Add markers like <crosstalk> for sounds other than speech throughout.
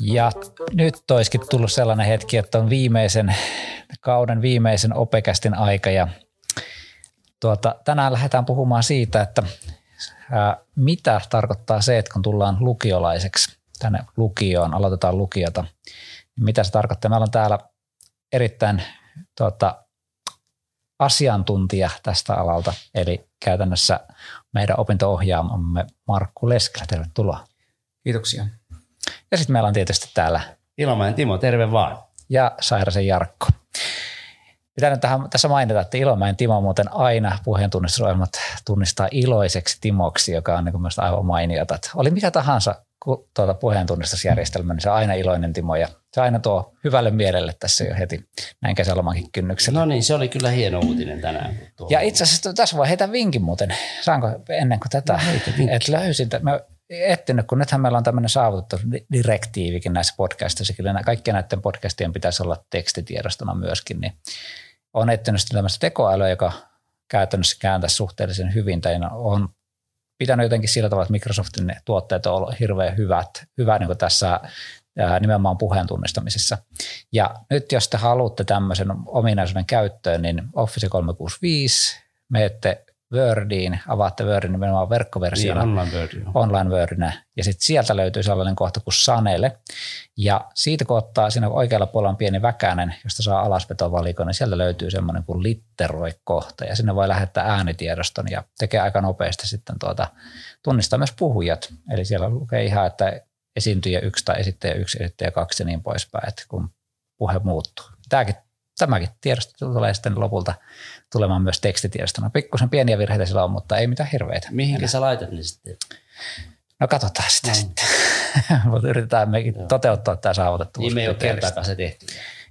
Ja nyt olisikin tullut sellainen hetki, että on viimeisen kauden viimeisen opekästin aika ja tuota, tänään lähdetään puhumaan siitä, että ää, mitä tarkoittaa se, että kun tullaan lukiolaiseksi tänne lukioon, aloitetaan lukiota, niin mitä se tarkoittaa. Meillä on täällä erittäin tuota, asiantuntija tästä alalta, eli käytännössä meidän opinto-ohjaamamme Markku Leskelä. Tervetuloa. Kiitoksia. Ja sitten meillä on tietysti täällä Ilomäen Timo, terve vaan. Ja Sairasen Jarkko. Pitää tähän, tässä mainita, että Ilomäen Timo muuten aina puheentunnistusohjelmat tunnistaa iloiseksi Timoksi, joka on niin kuin aivan mainiota. Oli mikä tahansa tuota puheentunnistusjärjestelmä, niin se on aina iloinen Timo ja se aina tuo hyvälle mielelle tässä jo heti näin kesälomankin kynnyksellä. No niin, se oli kyllä hieno uutinen tänään. Ja itse asiassa tässä voi heitä vinkin muuten, saanko ennen kuin tätä, no, että löysin, mä etsinyt, kun nythän meillä on tämmöinen saavutettu direktiivikin näissä podcasteissa, kyllä kaikkien näiden podcastien pitäisi olla tekstitiedostona myöskin, niin on etsinyt tämmöistä tekoälyä, joka käytännössä kääntäisi suhteellisen hyvin, tai on pitänyt jotenkin sillä tavalla, että Microsoftin tuotteet on ollut hirveän hyvät, hyvä niin tässä nimenomaan puheen tunnistamisessa. Ja nyt jos te haluatte tämmöisen ominaisuuden käyttöön, niin Office 365, menette Wordiin, avaatte Wordin nimenomaan verkkoversiona. Niin, online Word, online Wordina. Ja sitten sieltä löytyy sellainen kohta kuin Sanele. Ja siitä kun ottaa siinä oikealla puolella on pieni väkänen, josta saa alasvetovalikon, niin sieltä löytyy semmoinen kuin litteroi-kohta. Ja sinne voi lähettää äänitiedoston ja tekee aika nopeasti sitten tuota, tunnistaa myös puhujat. Eli siellä lukee ihan, että esiintyjä yksi tai esittäjä yksi, esittäjä kaksi ja niin poispäin, että kun puhe muuttuu. Tämäkin, tämäkin tiedosto tulee sitten lopulta tulemaan myös tekstitiedostona. Pikkusen pieniä virheitä sillä on, mutta ei mitään hirveitä. Mihinkä sä laitat ne sitten? No katsotaan sitä no. sitten. <laughs> mutta yritetään mekin Joo. toteuttaa tämä saavutettavuus. Niin me ei ole kertaakaan se tehty.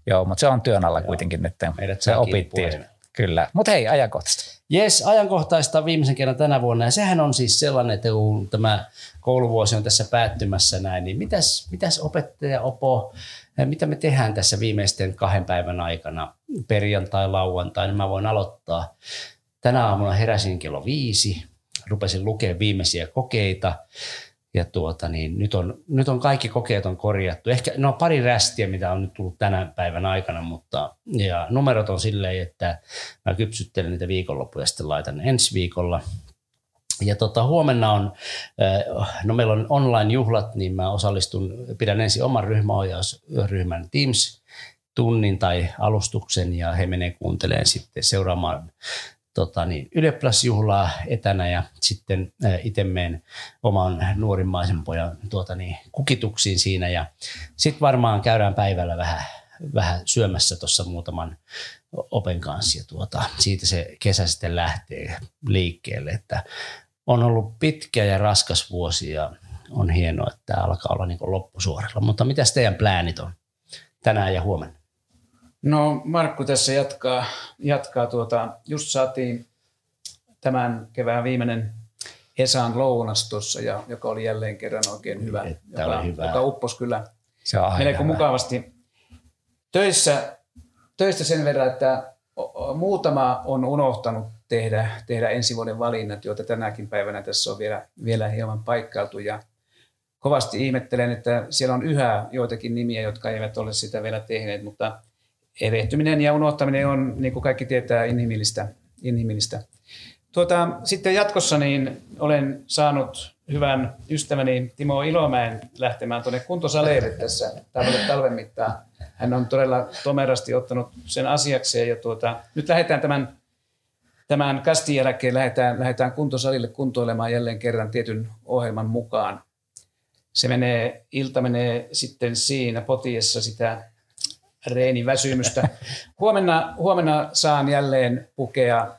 Joo, mutta se on työn alla Joo. kuitenkin nyt. Meidät se opittiin. Puheen. Kyllä, mutta hei, ajankohtaista. Jes, ajankohtaista viimeisen kerran tänä vuonna. Ja sehän on siis sellainen, että kun tämä kouluvuosi on tässä päättymässä näin, niin mitäs, mitäs opettaja Opo, mitä me tehdään tässä viimeisten kahden päivän aikana, perjantai, lauantai, niin mä voin aloittaa. Tänä aamuna heräsin kello viisi, rupesin lukemaan viimeisiä kokeita ja tuota, niin nyt, on, nyt on kaikki kokeet on korjattu. Ehkä no pari rästiä, mitä on nyt tullut tänä päivän aikana, mutta ja numerot on silleen, että mä kypsyttelen niitä viikonloppuja ja sitten laitan ensi viikolla. Ja tota, huomenna on, no meillä on online-juhlat, niin mä osallistun, pidän ensin oman ryhmäohjausryhmän Teams tunnin tai alustuksen ja he menee kuuntelemaan sitten seuraamaan tota, niin, ylioppilasjuhlaa etänä ja sitten itse menen oman nuorimmaisen pojan tuota, niin, kukituksiin siinä ja sitten varmaan käydään päivällä vähän, vähän syömässä tuossa muutaman open kanssa ja tuota, siitä se kesä sitten lähtee liikkeelle, että on ollut pitkä ja raskas vuosi ja on hienoa, että tämä alkaa olla niin loppusuoralla. Mutta mitä teidän pläänit on tänään ja huomenna? No Markku tässä jatkaa, jatkaa tuota, just saatiin tämän kevään viimeinen Esan lounas tuossa, ja, joka oli jälleen kerran oikein hyvä, Että joka, hyvä. joka uppos kyllä Se on melko mukavasti. Töissä, töistä sen verran, että muutama on unohtanut tehdä, tehdä ensi vuoden valinnat, joita tänäkin päivänä tässä on vielä, vielä hieman paikkailtu. Ja kovasti ihmettelen, että siellä on yhä joitakin nimiä, jotka eivät ole sitä vielä tehneet, mutta erehtyminen ja unohtaminen on, niin kuin kaikki tietää, inhimillistä. inhimillistä. Tuota, sitten jatkossa niin olen saanut hyvän ystäväni Timo Ilomäen lähtemään tuonne kuntosaleille tässä talven mittaan. Hän on todella tomerasti ottanut sen asiakseen ja tuota, nyt lähdetään tämän, tämän kastin jälkeen lähdetään, lähdetään kuntosalille kuntoilemaan jälleen kerran tietyn ohjelman mukaan. Se menee, ilta menee sitten siinä potiessa sitä reeniväsymystä. Huomenna, huomenna saan jälleen pukea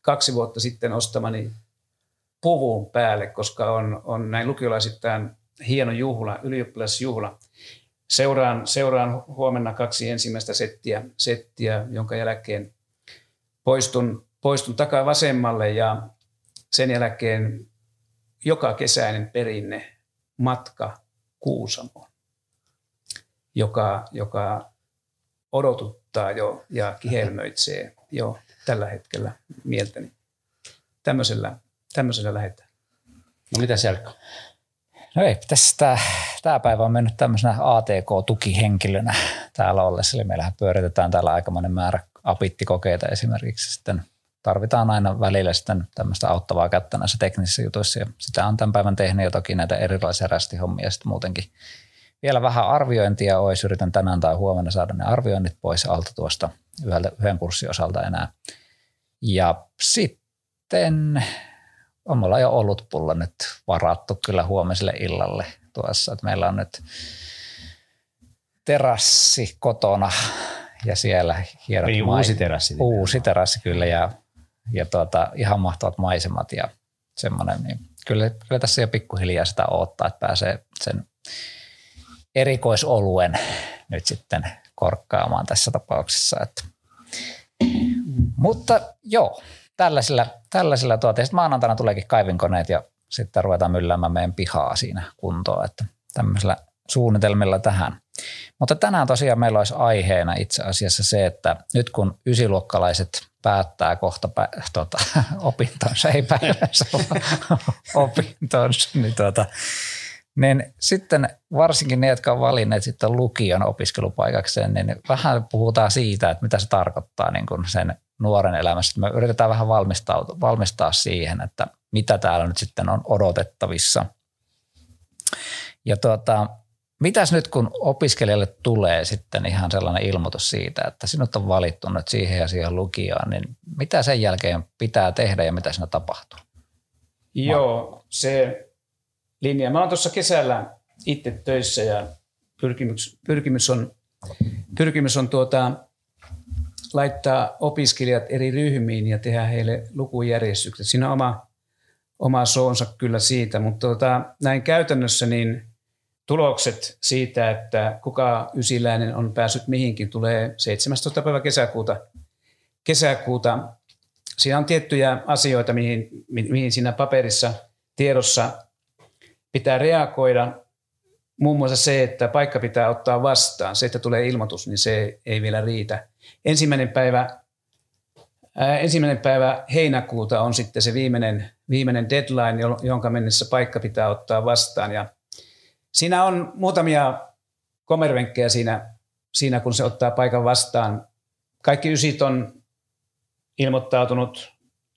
kaksi vuotta sitten ostamani puvun päälle, koska on, on näin lukiolaisittain hieno juhla, ylioppilasjuhla. Seuraan, seuraan huomenna kaksi ensimmäistä settiä, settiä jonka jälkeen poistun, poistun takaa vasemmalle ja sen jälkeen joka kesäinen perinne matka Kuusamoon, joka, joka odotuttaa jo ja kihelmöitsee jo tällä hetkellä mieltäni. Tämmöisellä, tämmöisellä lähdetään. No mitä Jarkko? No ei, tässä tämä, tämä päivä on mennyt tämmöisenä ATK-tukihenkilönä täällä ollessa. Eli meillähän pyöritetään täällä aikamoinen määrä apittikokeita esimerkiksi. Sitten tarvitaan aina välillä sitten tämmöistä auttavaa kättä näissä teknisissä jutuissa. Ja sitä on tämän päivän tehnyt jo toki näitä erilaisia rästihommia sitten muutenkin. Vielä vähän arviointia olisi. Yritän tänään tai huomenna saada ne arvioinnit pois alta tuosta yhden kurssin osalta enää. Ja sitten on mulla jo ollut pulla nyt varattu kyllä huomiselle illalle tuossa. Että meillä on nyt terassi kotona ja siellä hienot Eli uusi terassi. Uusi terassi kyllä ja, ja tuota, ihan mahtavat maisemat ja semmoinen. Niin kyllä, kyllä tässä jo pikkuhiljaa sitä odottaa, että pääsee sen erikoisoluen nyt sitten korkkaamaan tässä tapauksessa. Että. Mutta joo, tällaisilla, tällaisilla tuota. Sitten maanantaina tuleekin kaivinkoneet ja sitten ruvetaan mylläämään meidän pihaa siinä kuntoon, että tämmöisellä suunnitelmilla tähän. Mutta tänään tosiaan meillä olisi aiheena itse asiassa se, että nyt kun ysiluokkalaiset päättää kohta pä, tuota, <laughs> opintonsa, ei päivänsä opintonsa, niin, tuota, niin sitten varsinkin ne, jotka on valinneet sitten lukion opiskelupaikakseen, niin vähän puhutaan siitä, että mitä se tarkoittaa niin kuin sen nuoren elämässä. Me yritetään vähän valmistaa, valmistaa siihen, että mitä täällä nyt sitten on odotettavissa. Ja tuota, mitäs nyt kun opiskelijalle tulee sitten ihan sellainen ilmoitus siitä, että sinut on valittu nyt siihen ja siihen lukioon, niin mitä sen jälkeen pitää tehdä ja mitä siinä tapahtuu? Joo, se linja. Mä oon tuossa kesällä itse töissä ja pyrkimys, pyrkimys on, pyrkimys on tuota, laittaa opiskelijat eri ryhmiin ja tehdä heille lukujärjestykset. Siinä on oma, oma soonsa kyllä siitä, mutta tuota, näin käytännössä niin tulokset siitä, että kuka ysiläinen on päässyt mihinkin, tulee 17. päivä kesäkuuta. kesäkuuta. Siinä on tiettyjä asioita, mihin, mihin siinä paperissa tiedossa pitää reagoida. Muun muassa se, että paikka pitää ottaa vastaan. Se, että tulee ilmoitus, niin se ei vielä riitä. Ensimmäinen päivä, ää, ensimmäinen päivä heinäkuuta on sitten se viimeinen, viimeinen deadline, jonka mennessä paikka pitää ottaa vastaan. Ja siinä on muutamia komervenkkejä siinä, siinä, kun se ottaa paikan vastaan. Kaikki ysit on ilmoittautunut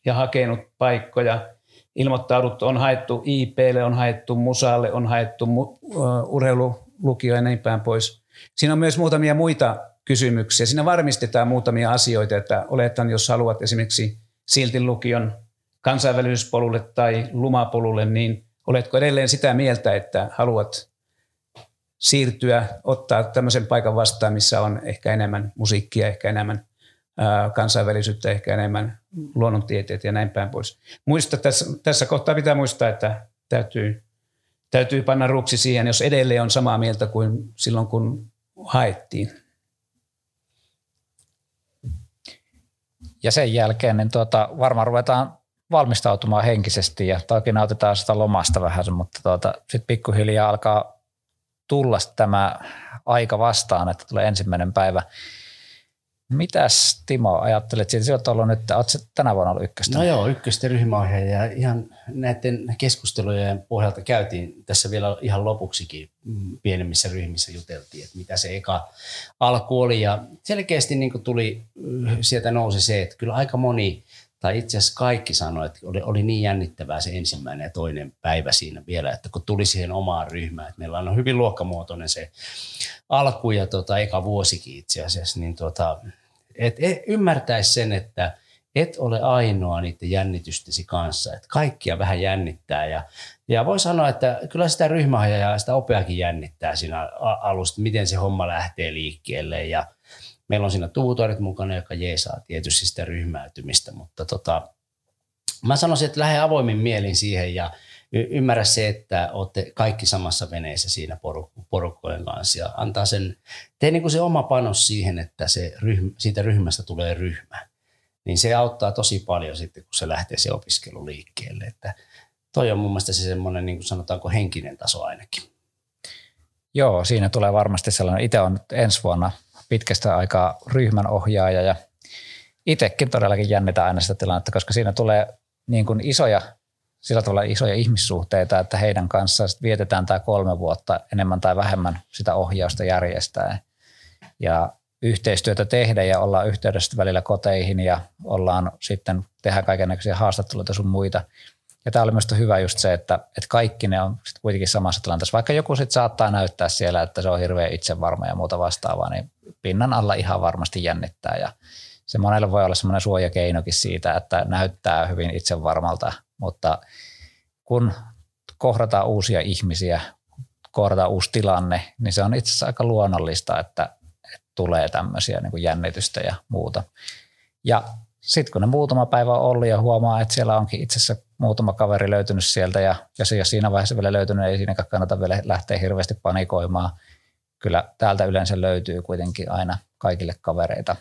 ja hakenut paikkoja. Ilmoittaudut on haettu IPlle, on haettu Musalle, on haettu urheilulukio ja niin päin pois. Siinä on myös muutamia muita kysymyksiä. Siinä varmistetaan muutamia asioita, että oletan, jos haluat esimerkiksi silti lukion kansainvälisyyspolulle tai lumapolulle, niin oletko edelleen sitä mieltä, että haluat siirtyä, ottaa tämmöisen paikan vastaan, missä on ehkä enemmän musiikkia, ehkä enemmän kansainvälisyyttä, ehkä enemmän luonnontieteet ja näin päin pois. Muista, tässä, tässä kohtaa pitää muistaa, että täytyy, täytyy panna ruksi siihen, jos edelleen on samaa mieltä kuin silloin, kun haettiin. Ja sen jälkeen niin tuota, varmaan ruvetaan valmistautumaan henkisesti ja toki nautitaan sitä lomasta vähän, mutta tuota, sitten pikkuhiljaa alkaa tulla tämä aika vastaan, että tulee ensimmäinen päivä. Mitäs Timo ajattelet siitä? Sinä olet ollut nyt, oletko tänä vuonna ollut ykköstä? No joo, ykkösten ryhmäohjaaja ja ihan näiden keskustelujen pohjalta käytiin tässä vielä ihan lopuksikin pienemmissä ryhmissä juteltiin, että mitä se eka alku oli ja selkeästi niin tuli, sieltä nousi se, että kyllä aika moni tai itse asiassa kaikki sanoi, että oli, oli niin jännittävää se ensimmäinen ja toinen päivä siinä vielä, että kun tuli siihen omaan ryhmään, että meillä on hyvin luokkamuotoinen se alku ja tota, eka vuosikin itse asiassa, niin tota, et, et ymmärtäisi sen, että et ole ainoa niiden jännitystesi kanssa, että kaikkia vähän jännittää. Ja, ja voi sanoa, että kyllä sitä ryhmää ja sitä opeakin jännittää siinä alusta, miten se homma lähtee liikkeelle. Ja meillä on siinä tuutorit mukana, joka jeesaa tietysti sitä ryhmäytymistä, mutta tota, mä sanoisin, että lähde avoimin mielin siihen ja ymmärrä se, että olette kaikki samassa veneessä siinä poruk- porukkojen kanssa ja antaa sen, tee niin kuin se oma panos siihen, että se ryhmä, siitä ryhmästä tulee ryhmä. Niin se auttaa tosi paljon sitten, kun se lähtee se opiskelu liikkeelle. Että toi on mun mielestä se semmoinen, niin kuin sanotaanko henkinen taso ainakin. Joo, siinä tulee varmasti sellainen. Itse on ensi vuonna pitkästä aikaa ryhmän ohjaaja ja itsekin todellakin jännitään aina sitä tilannetta, koska siinä tulee niin kuin isoja sillä tavalla isoja ihmissuhteita, että heidän kanssaan vietetään tämä kolme vuotta enemmän tai vähemmän sitä ohjausta järjestää. Ja yhteistyötä tehdä ja ollaan yhteydessä välillä koteihin ja ollaan sitten tehdä kaikenlaisia haastatteluita sun muita. Ja tämä oli myös hyvä just se, että, että kaikki ne on sit kuitenkin samassa tilanteessa. Vaikka joku sitten saattaa näyttää siellä, että se on hirveän itsevarma ja muuta vastaavaa, niin pinnan alla ihan varmasti jännittää. Ja se monelle voi olla semmoinen suojakeinokin siitä, että näyttää hyvin itsevarmalta, mutta kun kohdataan uusia ihmisiä, kohdataan uusi tilanne, niin se on itse asiassa aika luonnollista, että, että tulee tämmöisiä niin kuin jännitystä ja muuta. Ja sitten kun ne muutama päivä on ollut ja huomaa, että siellä onkin itse asiassa muutama kaveri löytynyt sieltä ja jos ei ole siinä vaiheessa vielä löytynyt, ei siinä kannata vielä lähteä hirveästi panikoimaan. Kyllä täältä yleensä löytyy kuitenkin aina kaikille kavereita.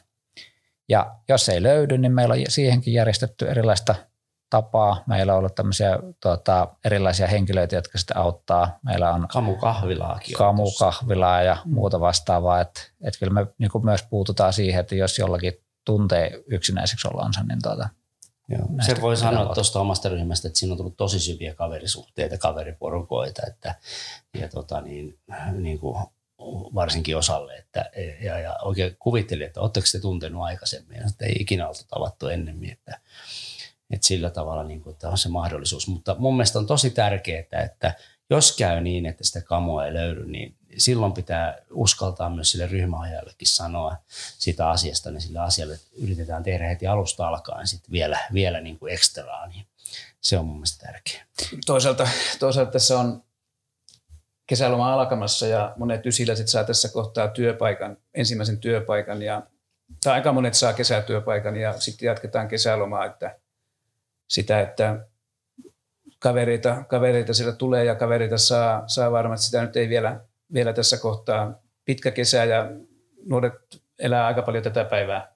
Ja jos ei löydy, niin meillä on siihenkin järjestetty erilaista tapaa. Meillä on ollut tämmöisiä tuota, erilaisia henkilöitä, jotka sitten auttaa. Meillä on kamukahvilaakin. Kamukahvilaa ja muuta vastaavaa. Että et kyllä me niin myös puututaan siihen, että jos jollakin tuntee yksinäiseksi ollansa, niin tuota, Joo. Se voi sanoa tuosta omasta ryhmästä, että siinä on tullut tosi syviä kaverisuhteita, kaveriporukoita, että, ja tota niin, niin kuin varsinkin osalle, että, ja, ja oikein kuvittelin, että oletteko te tuntenut aikaisemmin, että ei ikinä oltu tavattu ennemmin, että, että sillä tavalla niin kuin, että on se mahdollisuus. Mutta mun mielestä on tosi tärkeää, että jos käy niin, että sitä kamoa ei löydy, niin silloin pitää uskaltaa myös sille ryhmäajallekin sanoa sitä asiasta, niin sille asialle yritetään tehdä heti alusta alkaen sit vielä, vielä niin kuin ekstraa, niin se on mun mielestä tärkeää. Toisaalta, toisaalta tässä on kesäloma alkamassa ja monet ysiläiset saa tässä kohtaa työpaikan, ensimmäisen työpaikan ja tai aika monet saa kesätyöpaikan ja sitten jatketaan kesälomaa, että sitä, että kavereita, kavereita siellä tulee ja kavereita saa, saa varmasti. Sitä nyt ei vielä, vielä tässä kohtaa. Pitkä kesä ja nuoret elää aika paljon tätä päivää.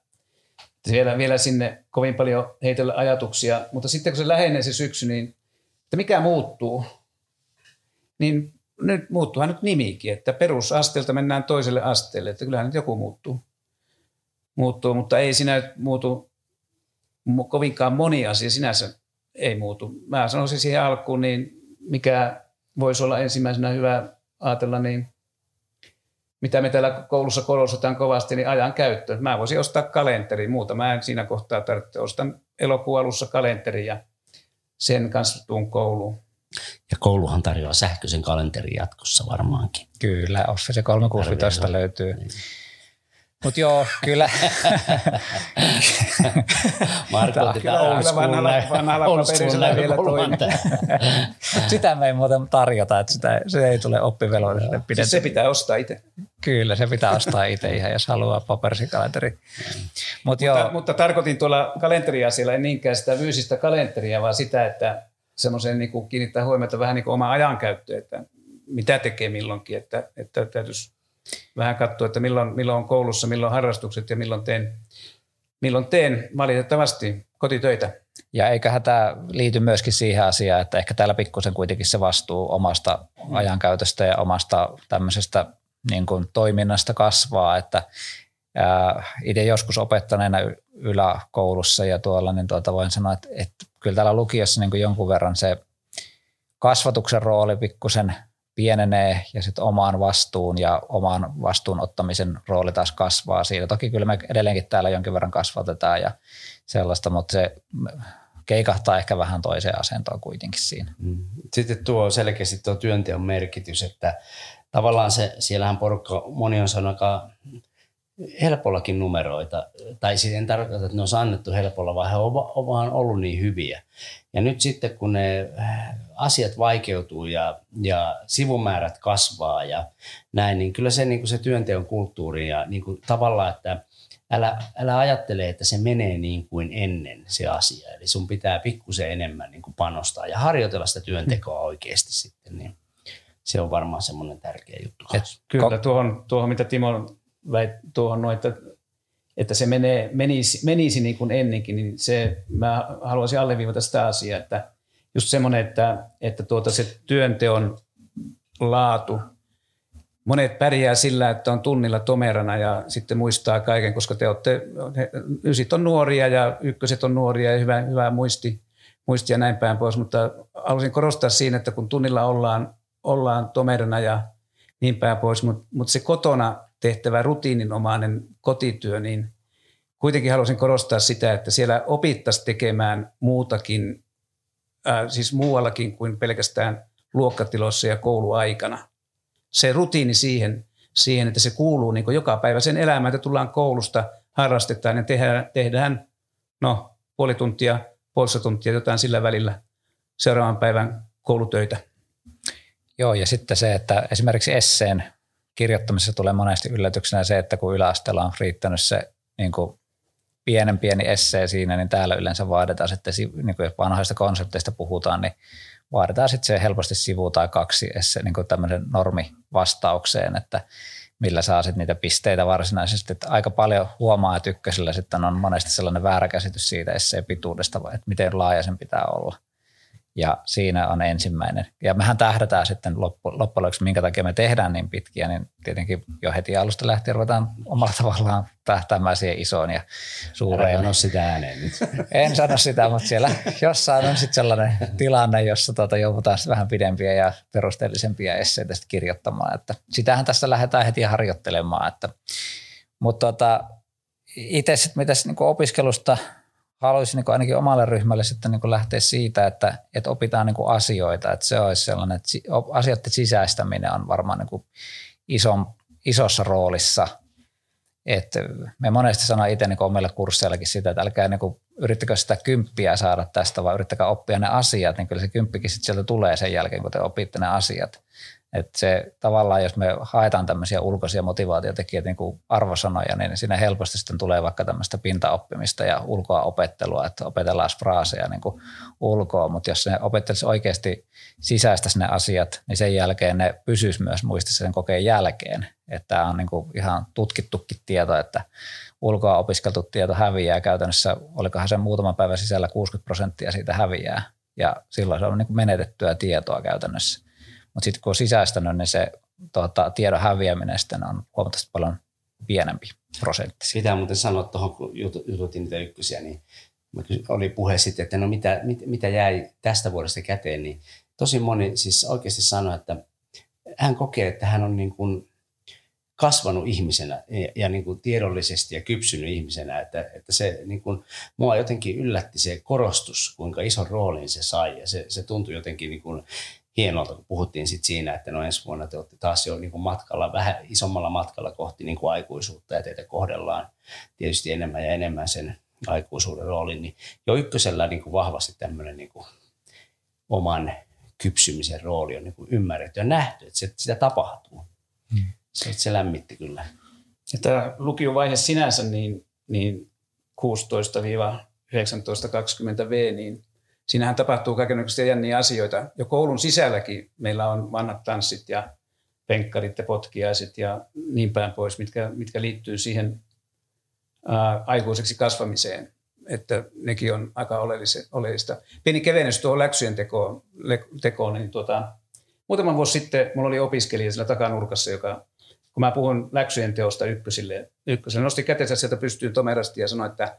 Vielä, vielä sinne kovin paljon heitellä ajatuksia, mutta sitten kun se lähenee se syksy, niin että mikä muuttuu, niin nyt muuttuuhan nyt nimikin, että perusasteelta mennään toiselle asteelle, että kyllähän nyt joku muuttuu. muuttuu mutta ei sinä muutu kovinkaan moni asia sinänsä ei muutu. Mä sanoisin siihen alkuun, niin mikä voisi olla ensimmäisenä hyvä ajatella, niin mitä me täällä koulussa korostetaan kovasti, niin ajan käyttö. Mä voisin ostaa kalenteri, muuta mä en siinä kohtaa tarvitse. Ostan elokuun alussa kalenteri ja sen kanssa tuun kouluun. Ja kouluhan tarjoaa sähköisen kalenterin jatkossa varmaankin. Kyllä, Office 365 löytyy. Niin. Mutta joo, kyllä. <laughs> Marko old school vielä toimii. <laughs> sitä me ei muuten tarjota, että sitä, se ei tule oppivelvollisuuden pidetty. Se pitää ostaa itse. Kyllä, se pitää ostaa itse ihan, jos haluaa paperisikalenteri. Mut mutta, joo. mutta tarkoitin tuolla kalenteriasialla en niinkään sitä fyysistä kalenteria, vaan sitä, että semmoisen niin kiinnittää huomiota vähän niin kuin oma ajankäyttöön, että mitä tekee milloinkin, että, että täytyisi vähän katsoa, että milloin, milloin on koulussa, milloin harrastukset ja milloin teen, milloin teen valitettavasti kotitöitä. Ja eiköhän tämä liity myöskin siihen asiaan, että ehkä täällä pikkusen kuitenkin se vastuu omasta mm. ajankäytöstä ja omasta tämmöisestä niin kuin toiminnasta kasvaa, että itse joskus opettaneena yläkoulussa ja tuolla, niin tuota voin sanoa, että, että kyllä täällä lukiossa niin jonkun verran se kasvatuksen rooli pikkusen pienenee ja sitten omaan vastuun ja oman vastuun ottamisen rooli taas kasvaa siitä. Toki kyllä me edelleenkin täällä jonkin verran kasvatetaan ja sellaista, mutta se keikahtaa ehkä vähän toiseen asentoon kuitenkin siinä. Mm. Sitten tuo selkeästi tuo työnteon merkitys, että tavallaan se, siellähän porukka, moni on sanonut helpollakin numeroita, tai siis en tarkoita, että ne on annettu helpolla, vaan he ovat vaan ollut niin hyviä. Ja nyt sitten kun ne äh, asiat vaikeutuu ja, ja sivumäärät kasvaa ja näin, niin kyllä se, niin kuin se työnteon kulttuuri ja niin kuin tavallaan, että älä, älä ajattele, että se menee niin kuin ennen se asia. Eli sun pitää pikkusen enemmän niin kuin panostaa ja harjoitella sitä työntekoa oikeasti sitten, niin se on varmaan semmoinen tärkeä juttu. Et, kyllä, tuohon, tuohon mitä Timo väit, tuohon no, että, että se menee, menisi, menisi niin kuin ennenkin, niin se, mä haluaisin alleviivata sitä asiaa, että just semmoinen, että, että tuota se työnteon laatu, monet pärjää sillä, että on tunnilla tomerana ja sitten muistaa kaiken, koska te olette, ysit on nuoria ja ykköset on nuoria ja hyvä, hyvä muisti, muistia näin päin pois, mutta halusin korostaa siinä, että kun tunnilla ollaan, ollaan tomerina ja niin päin pois, mutta, mutta se kotona tehtävä rutiininomainen kotityö, niin kuitenkin halusin korostaa sitä, että siellä opittaisiin tekemään muutakin, äh, siis muuallakin kuin pelkästään luokkatiloissa ja kouluaikana. Se rutiini siihen, siihen että se kuuluu niin joka päivä sen elämään, että tullaan koulusta, harrastetaan ja tehdään, tehdään no, puoli tuntia, puolista tuntia, jotain sillä välillä seuraavan päivän koulutöitä. Joo, ja sitten se, että esimerkiksi esseen kirjoittamisessa tulee monesti yllätyksenä se, että kun yläasteella on riittänyt se niin kuin pienen pieni essee siinä, niin täällä yleensä vaaditaan sitten, niin kuin jos vanhoista konsepteista puhutaan, niin vaaditaan sitten se helposti sivu tai kaksi esse, niin kuin tämmöisen normivastaukseen, että millä saa sitten niitä pisteitä varsinaisesti. Että aika paljon huomaa, että ykkösellä sitten on monesti sellainen väärä käsitys siitä esseen pituudesta, että miten laaja sen pitää olla ja siinä on ensimmäinen. Ja mehän tähdätään sitten loppujen lopuksi, minkä takia me tehdään niin pitkiä, niin tietenkin jo heti alusta lähtien ruvetaan omalla tavallaan tähtäämään siihen isoon ja suureen. Älä sitä ääneen nyt. <laughs> En sano sitä, mutta siellä jossain on sitten sellainen tilanne, jossa tuota joudutaan vähän pidempiä ja perusteellisempia esseitä kirjoittamaan. Että sitähän tässä lähdetään heti harjoittelemaan. Että, mutta tuota, itse sitten mitäs niin opiskelusta – haluaisin niin ainakin omalle ryhmälle sitten niin lähteä siitä, että, että opitaan niin asioita, että se olisi sellainen, että asioiden sisäistäminen on varmaan niin ison, isossa roolissa. Että me monesti sanon itse niin omille kursseillakin sitä, että älkää niin yrittäkö sitä kymppiä saada tästä, vaan yrittäkää oppia ne asiat, niin kyllä se kymppikin sieltä tulee sen jälkeen, kun te opitte ne asiat. Että se tavallaan, jos me haetaan tämmöisiä ulkoisia motivaatiotekijöitä, niin kuin arvosanoja, niin siinä helposti sitten tulee vaikka tämmöistä pintaoppimista ja ulkoa opettelua, että opetellaan fraaseja niin kuin ulkoa, mutta jos ne opettelisi oikeasti sisäistä ne asiat, niin sen jälkeen ne pysyisi myös muistissa sen kokeen jälkeen. Että tämä on niin kuin ihan tutkittukin tieto, että ulkoa opiskeltu tieto häviää käytännössä, olikohan se muutaman päivän sisällä 60 prosenttia siitä häviää, ja silloin se on niin kuin menetettyä tietoa käytännössä. Mutta sitten kun on sisäistänyt, niin se tuota, tiedon häviäminen sitten on huomattavasti paljon pienempi prosentti. Pitää muuten sanoa tuohon, kun jututin niitä ykkösiä, niin oli puhe sitten, että no mitä, mit, mitä jäi tästä vuodesta käteen, niin tosi moni siis oikeasti sanoi, että hän kokee, että hän on niin kuin kasvanut ihmisenä ja, ja niin kuin tiedollisesti ja kypsynyt ihmisenä, että, että se niin kuin, mua jotenkin yllätti se korostus, kuinka ison roolin se sai ja se, se tuntui jotenkin niin kuin hienolta, kun puhuttiin sit siinä, että no ensi vuonna te olette taas jo niin kuin matkalla, vähän isommalla matkalla kohti niin kuin aikuisuutta ja teitä kohdellaan tietysti enemmän ja enemmän sen aikuisuuden roolin, niin jo ykkösellä niin kuin vahvasti tämmöinen niin kuin oman kypsymisen rooli on niin kuin ymmärretty ja nähty, että se, sitä tapahtuu. Hmm. Se, se lämmitti kyllä. Ja tämä lukiovaihe sinänsä, niin, niin 16-19-20V, niin siinähän tapahtuu kaikenlaisia jänniä asioita. Jo koulun sisälläkin meillä on vanhat tanssit ja penkkarit ja potkiaiset ja niin päin pois, mitkä, mitkä liittyy siihen ää, aikuiseksi kasvamiseen. Että nekin on aika oleellista. Pieni kevennys tuohon läksyjen tekoon, tekoon niin tuota, muutama vuosi sitten mulla oli opiskelija siellä takanurkassa, joka kun mä puhun läksyjen teosta ykkösille, ykkösille nosti kätensä sieltä pystyyn tomerasti ja sanoi, että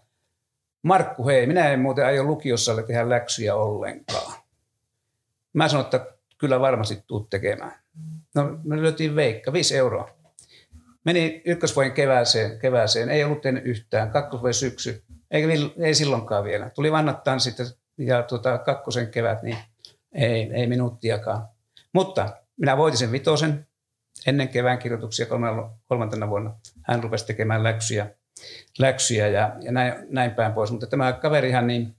Markku, hei, minä en muuten aio lukiossa tehdä läksyjä ollenkaan. Mä sanoin, että kyllä varmasti tuut tekemään. No, me löytiin veikka, 5 euroa. Meni ykkösvuoden kevääseen, kevääseen, ei ollut tehnyt yhtään, kakkosvuoden syksy, ei, ei silloinkaan vielä. Tuli vannat tanssit ja tuota, kakkosen kevät, niin ei, ei minuuttiakaan. Mutta minä voitin sen vitosen ennen kevään kirjoituksia kolmantena vuonna. Hän rupesi tekemään läksyjä läksyjä ja, ja näin, näin päin pois. Mutta tämä kaverihan niin,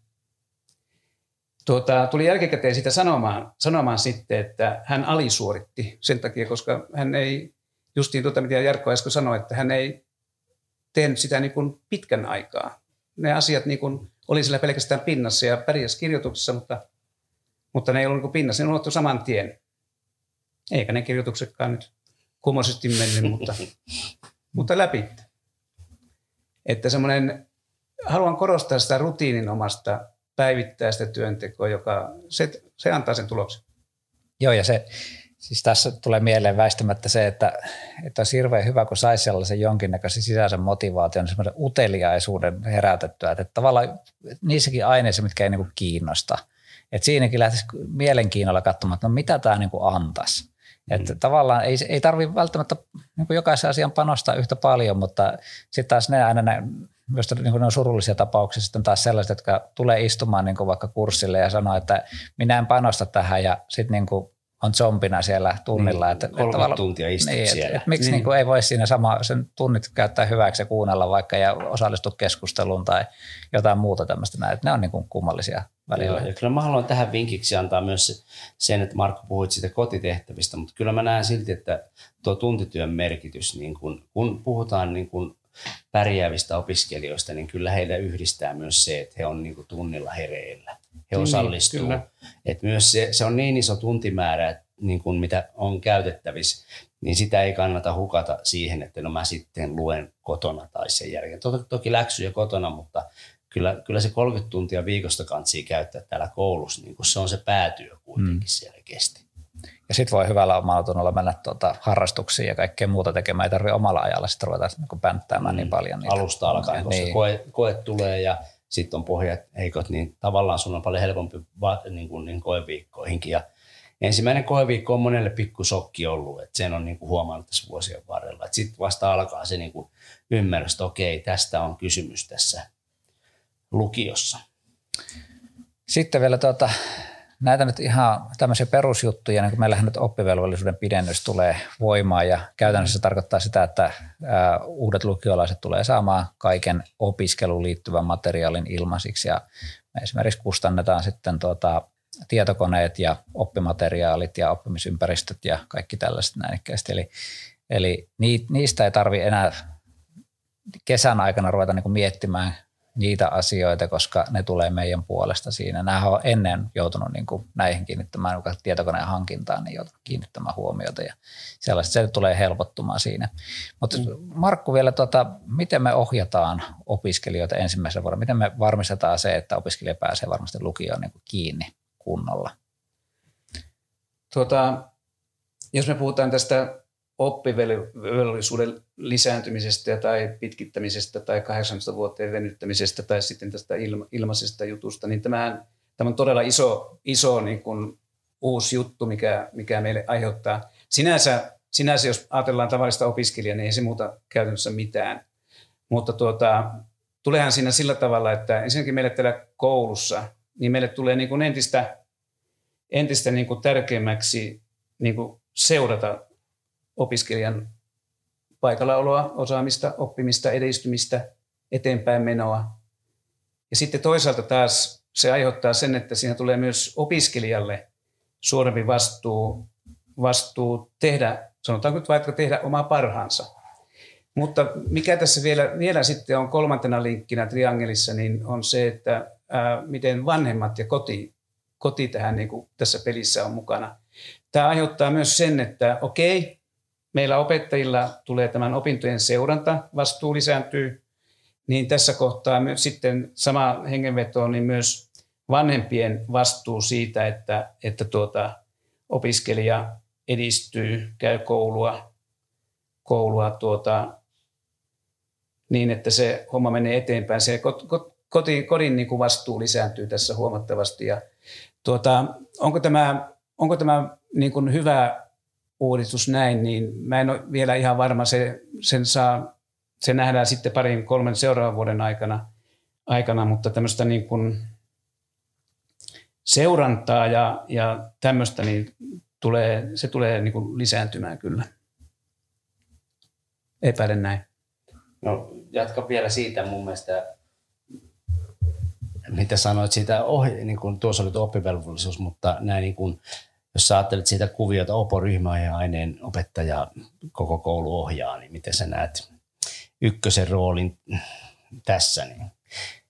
tuota, tuli jälkikäteen sitä sanomaan, sanomaan sitten, että hän alisuoritti sen takia, koska hän ei, justiin tuota mitä Jarkko äsken sanoi, että hän ei tehnyt sitä niin kuin pitkän aikaa. Ne asiat niin kuin oli sillä pelkästään pinnassa ja pärjäs kirjoituksessa, mutta, mutta ne ei ollut niin pinnassa, ne unohtui saman tien. Eikä ne kirjoituksetkaan nyt kummosesti mennyt, mutta, <laughs> mutta läpi että semmoinen, haluan korostaa sitä rutiininomasta päivittäistä työntekoa, joka se, se antaa sen tuloksen. Joo, ja se, siis tässä tulee mieleen väistämättä se, että, että olisi hirveän hyvä, kun saisi sellaisen jonkinnäköisen sisäisen motivaation, semmoisen uteliaisuuden herätettyä, että tavallaan niissäkin aineissa, mitkä ei niin kiinnosta – Et siinäkin lähtisi mielenkiinnolla katsomaan, että no mitä tämä niin antaisi. Että mm. tavallaan ei, ei tarvitse välttämättä niin jokaisen asian panostaa yhtä paljon, mutta sitten taas ne aina ne, myös niin ne on surullisia tapauksia sitten taas sellaiset, jotka tulee istumaan niin vaikka kurssille ja sanoo, että minä en panosta tähän ja sitten niin on zombina siellä tunnilla. Niin, että, 30 että tuntia istut niin, siellä. Että, että miksi niin. Niin ei voi siinä sama, sen tunnit käyttää hyväksi ja kuunnella vaikka ja osallistua keskusteluun tai jotain muuta tämmöistä näin. Että ne on niin kuin kummallisia välillä. Joo, ja kyllä mä haluan tähän vinkiksi antaa myös sen, että Markku puhuit siitä kotitehtävistä, mutta kyllä mä näen silti, että tuo tuntityön merkitys, niin kun, kun puhutaan niin kun pärjäävistä opiskelijoista, niin kyllä heitä yhdistää myös se, että he on niin tunnilla hereillä he niin, osallistuu. Niin, Et myös se, se on niin iso tuntimäärä, että niin kuin mitä on käytettävissä, niin sitä ei kannata hukata siihen, että no mä sitten luen kotona tai sen jälkeen. Toki, toki läksyjä kotona, mutta kyllä, kyllä se 30 tuntia viikosta kantsii käyttää täällä koulussa, niin kuin se on se päätyö kuitenkin mm. selkeästi. Ja sitten voi hyvällä omalla tunnolla mennä tuota harrastuksiin ja kaikkea muuta tekemään. Ei tarvitse omalla ajalla sitten ruveta niin pänttäämään mm. niin paljon. Niitä. Alusta alkaen, koska niin. koe, koe tulee ja sitten on pohjat heikot, niin tavallaan sun on paljon helpompi va, niin kuin, niin koeviikkoihinkin. Ja ensimmäinen koeviikko on monelle pikku sokki ollut, että sen on niin kuin huomannut tässä vuosien varrella. Sitten vasta alkaa se niin kuin ymmärrys, että okei, tästä on kysymys tässä lukiossa. Sitten vielä tuota, näitä nyt ihan tämmöisiä perusjuttuja, niin kuin meillähän nyt oppivelvollisuuden pidennys tulee voimaan ja käytännössä se tarkoittaa sitä, että uudet lukiolaiset tulee saamaan kaiken opiskeluun liittyvän materiaalin ilmaisiksi ja me esimerkiksi kustannetaan sitten tuota, tietokoneet ja oppimateriaalit ja oppimisympäristöt ja kaikki tällaiset näinikkäisesti. Eli, eli niistä ei tarvi enää kesän aikana ruveta niin miettimään niitä asioita, koska ne tulee meidän puolesta siinä. Nämä on ennen joutunut niin kuin näihin kiinnittämään, tietokoneen hankintaan, niin joutunut kiinnittämään huomiota ja sellaista. Se tulee helpottumaan siinä. Mutta mm. Markku vielä, tuota, miten me ohjataan opiskelijoita ensimmäisen vuoden? Miten me varmistetaan se, että opiskelija pääsee varmasti lukioon niin kuin kiinni kunnolla? Tuota, jos me puhutaan tästä oppivelvollisuuden lisääntymisestä tai pitkittämisestä tai 18 vuoteen venyttämisestä tai sitten tästä ilma, ilmaisesta jutusta, niin tämähän, tämä on todella iso, iso niin kuin uusi juttu, mikä, mikä meille aiheuttaa. Sinänsä, sinänsä, jos ajatellaan tavallista opiskelijaa, niin ei se muuta käytännössä mitään. Mutta tuota, tuleehan siinä sillä tavalla, että ensinnäkin meille täällä koulussa, niin meille tulee niin kuin entistä, entistä niin kuin tärkeämmäksi niin kuin seurata opiskelijan paikallaoloa, osaamista, oppimista, edistymistä, eteenpäin menoa. Ja sitten toisaalta taas se aiheuttaa sen, että siinä tulee myös opiskelijalle suurempi vastuu, vastuu tehdä, sanotaanko nyt vaikka tehdä omaa parhaansa. Mutta mikä tässä vielä, vielä sitten on kolmantena linkkinä triangelissa, niin on se, että ää, miten vanhemmat ja koti, koti tähän niin kuin tässä pelissä on mukana. Tämä aiheuttaa myös sen, että okei, meillä opettajilla tulee tämän opintojen seuranta, vastuu lisääntyy, niin tässä kohtaa myös sitten sama hengenveto, niin myös vanhempien vastuu siitä, että, että tuota, opiskelija edistyy, käy koulua, koulua tuota, niin, että se homma menee eteenpäin. Se kodin, kodin niin kuin vastuu lisääntyy tässä huomattavasti. Ja tuota, onko tämä, onko tämä niin kuin hyvä uudistus näin, niin mä en ole vielä ihan varma, se, sen saa, se nähdään sitten parin kolmen seuraavan vuoden aikana, aikana mutta tämmöistä niin kuin seurantaa ja, ja tämmöistä, niin tulee, se tulee niin kuin lisääntymään kyllä. Epäilen näin. No jatka vielä siitä mun mielestä, mitä sanoit siitä, ohi, niin kuin tuossa oli oppivelvollisuus, mutta näin niin kuin jos sä ajattelet siitä kuviota Opo aineen opettaja koko koulu ohjaa, niin miten sä näet ykkösen roolin tässä, niin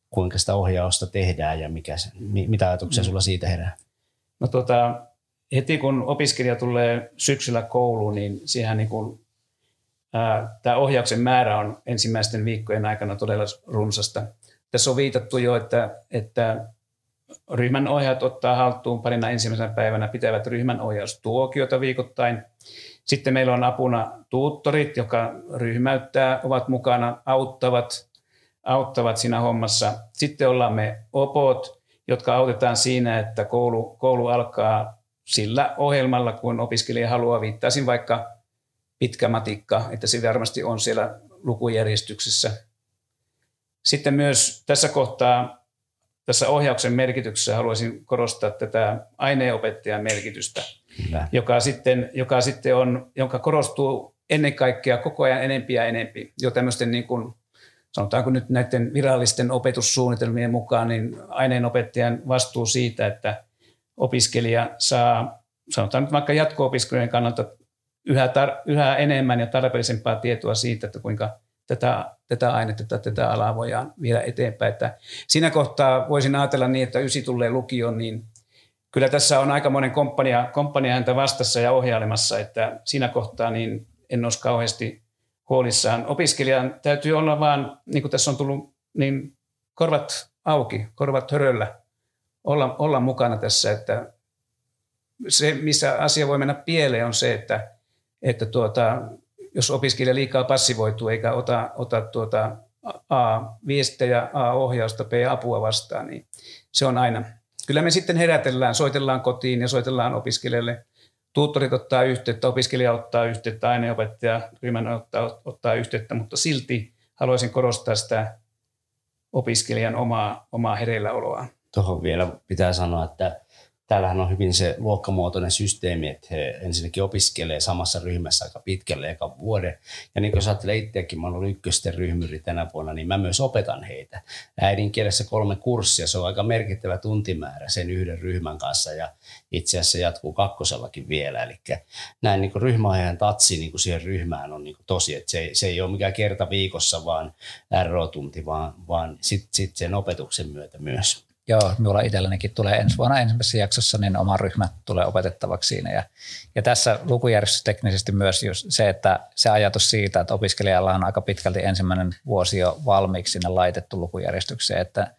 kuinka sitä ohjausta tehdään ja mikä mitä ajatuksia sulla siitä herää? No tota, heti kun opiskelija tulee syksyllä kouluun, niin siihen niin kuin, tämä ohjauksen määrä on ensimmäisten viikkojen aikana todella runsasta. Tässä on viitattu jo, että, että Ryhmän ohjaajat ottaa haltuun parina ensimmäisenä päivänä, pitävät ryhmän ohjaustuokiota viikoittain. Sitten meillä on apuna tuuttorit, joka ryhmäyttää, ovat mukana, auttavat, auttavat siinä hommassa. Sitten ollaan me opot jotka autetaan siinä, että koulu, koulu alkaa sillä ohjelmalla, kun opiskelija haluaa. Viittaisin vaikka pitkä matikka, että se varmasti on siellä lukujärjestyksessä. Sitten myös tässä kohtaa, tässä ohjauksen merkityksessä haluaisin korostaa tätä aineenopettajan merkitystä, joka sitten, joka sitten on, jonka korostuu ennen kaikkea koko ajan enempi ja enempi. Jo tämmöisten niin kuin, sanotaanko nyt näiden virallisten opetussuunnitelmien mukaan, niin aineenopettajan vastuu siitä, että opiskelija saa, sanotaan nyt vaikka jatko-opiskelijoiden kannalta yhä, tar- yhä enemmän ja tarpeellisempaa tietoa siitä, että kuinka tätä, tätä ainetta tai tätä alaa voidaan viedä eteenpäin. Että siinä kohtaa voisin ajatella niin, että ysi tulee lukioon, niin kyllä tässä on aika monen komppania, komppania häntä vastassa ja ohjailemassa, että siinä kohtaa niin en olisi kauheasti huolissaan. Opiskelijan täytyy olla vaan, niin kuin tässä on tullut, niin korvat auki, korvat höröllä, olla, olla mukana tässä, että se, missä asia voi mennä pieleen, on se, että, että tuota, jos opiskelija liikaa passivoituu eikä ota, ota tuota A, viestejä, A, ohjausta, B, apua vastaan, niin se on aina. Kyllä me sitten herätellään, soitellaan kotiin ja soitellaan opiskelijalle. Tuuttorit ottaa yhteyttä, opiskelija ottaa yhteyttä, aineopettaja, ryhmän ottaa, ottaa yhteyttä, mutta silti haluaisin korostaa sitä opiskelijan omaa, omaa hereilläoloa. Tuohon vielä pitää sanoa, että täällähän on hyvin se luokkamuotoinen systeemi, että he ensinnäkin opiskelee samassa ryhmässä aika pitkälle eka vuoden. Ja niin kuin sä ajattelee itseäkin, mä olen ykkösten ryhmyri tänä vuonna, niin mä myös opetan heitä. Äidinkielessä kolme kurssia, se on aika merkittävä tuntimäärä sen yhden ryhmän kanssa ja itse asiassa jatkuu kakkosellakin vielä. Eli näin niin ryhmäajan tatsi niin kuin siihen ryhmään on niin kuin tosi, että se, se ei ole mikään kerta viikossa vaan RO-tunti, vaan, vaan sitten sit sen opetuksen myötä myös. Joo, minulla itsellänikin tulee ensi vuonna ensimmäisessä jaksossa, niin oma ryhmä tulee opetettavaksi siinä. Ja, ja tässä lukujärjestysteknisesti myös just se, että se ajatus siitä, että opiskelijalla on aika pitkälti ensimmäinen vuosi jo valmiiksi sinne laitettu lukujärjestykseen, että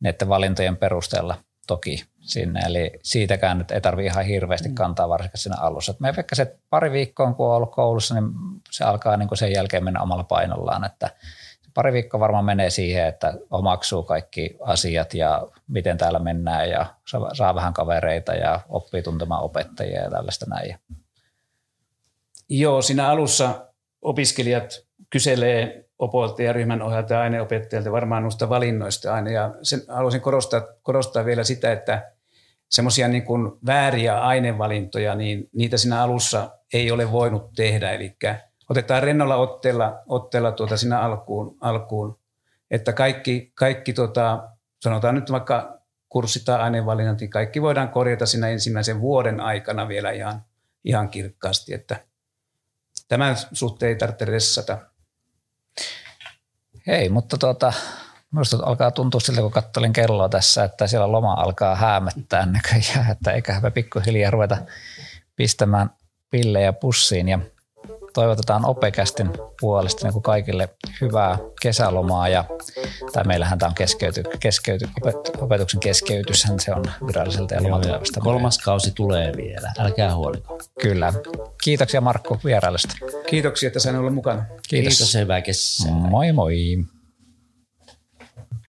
näiden valintojen perusteella toki sinne. Eli siitäkään nyt ei tarvitse ihan hirveästi mm. kantaa varsinkin siinä alussa. Et me vaikka se pari viikkoa, kun on ollut koulussa, niin se alkaa niin kuin sen jälkeen mennä omalla painollaan, että – pari viikkoa varmaan menee siihen, että omaksuu kaikki asiat ja miten täällä mennään ja saa vähän kavereita ja oppii tuntemaan opettajia ja tällaista näin. Joo, siinä alussa opiskelijat kyselee opolta ja ryhmänohjaajalta ja aineopettajalta varmaan noista valinnoista aina. Ja sen, haluaisin korostaa, korostaa vielä sitä, että semmoisia niin vääriä ainevalintoja, niin niitä siinä alussa ei ole voinut tehdä. Eli otetaan rennolla otteella, otteella tuota siinä alkuun, alkuun että kaikki, kaikki tuota, sanotaan nyt vaikka kurssi tai aineenvalinnat, niin kaikki voidaan korjata siinä ensimmäisen vuoden aikana vielä ihan, ihan kirkkaasti, että tämän suhteen ei tarvitse ressata. Ei, mutta tuota, minusta alkaa tuntua siltä, kun kattelin kelloa tässä, että siellä loma alkaa häämättää näköjään, että eiköhän me pikkuhiljaa ruveta pistämään pillejä pussiin ja – toivotetaan Opekästin puolesta niin kuin kaikille hyvää kesälomaa. Ja, tai meillähän tämä on keskeyty, keskeyty, opet, opetuksen keskeytyshän se on viralliselta ja lomatyöstä. Kolmas kausi tulee vielä, älkää huoliko. Kyllä. Kiitoksia Markku vierailusta. Kiitoksia, että sain olla mukana. Kiitos. Kiitos hyvää kesää. Moi moi.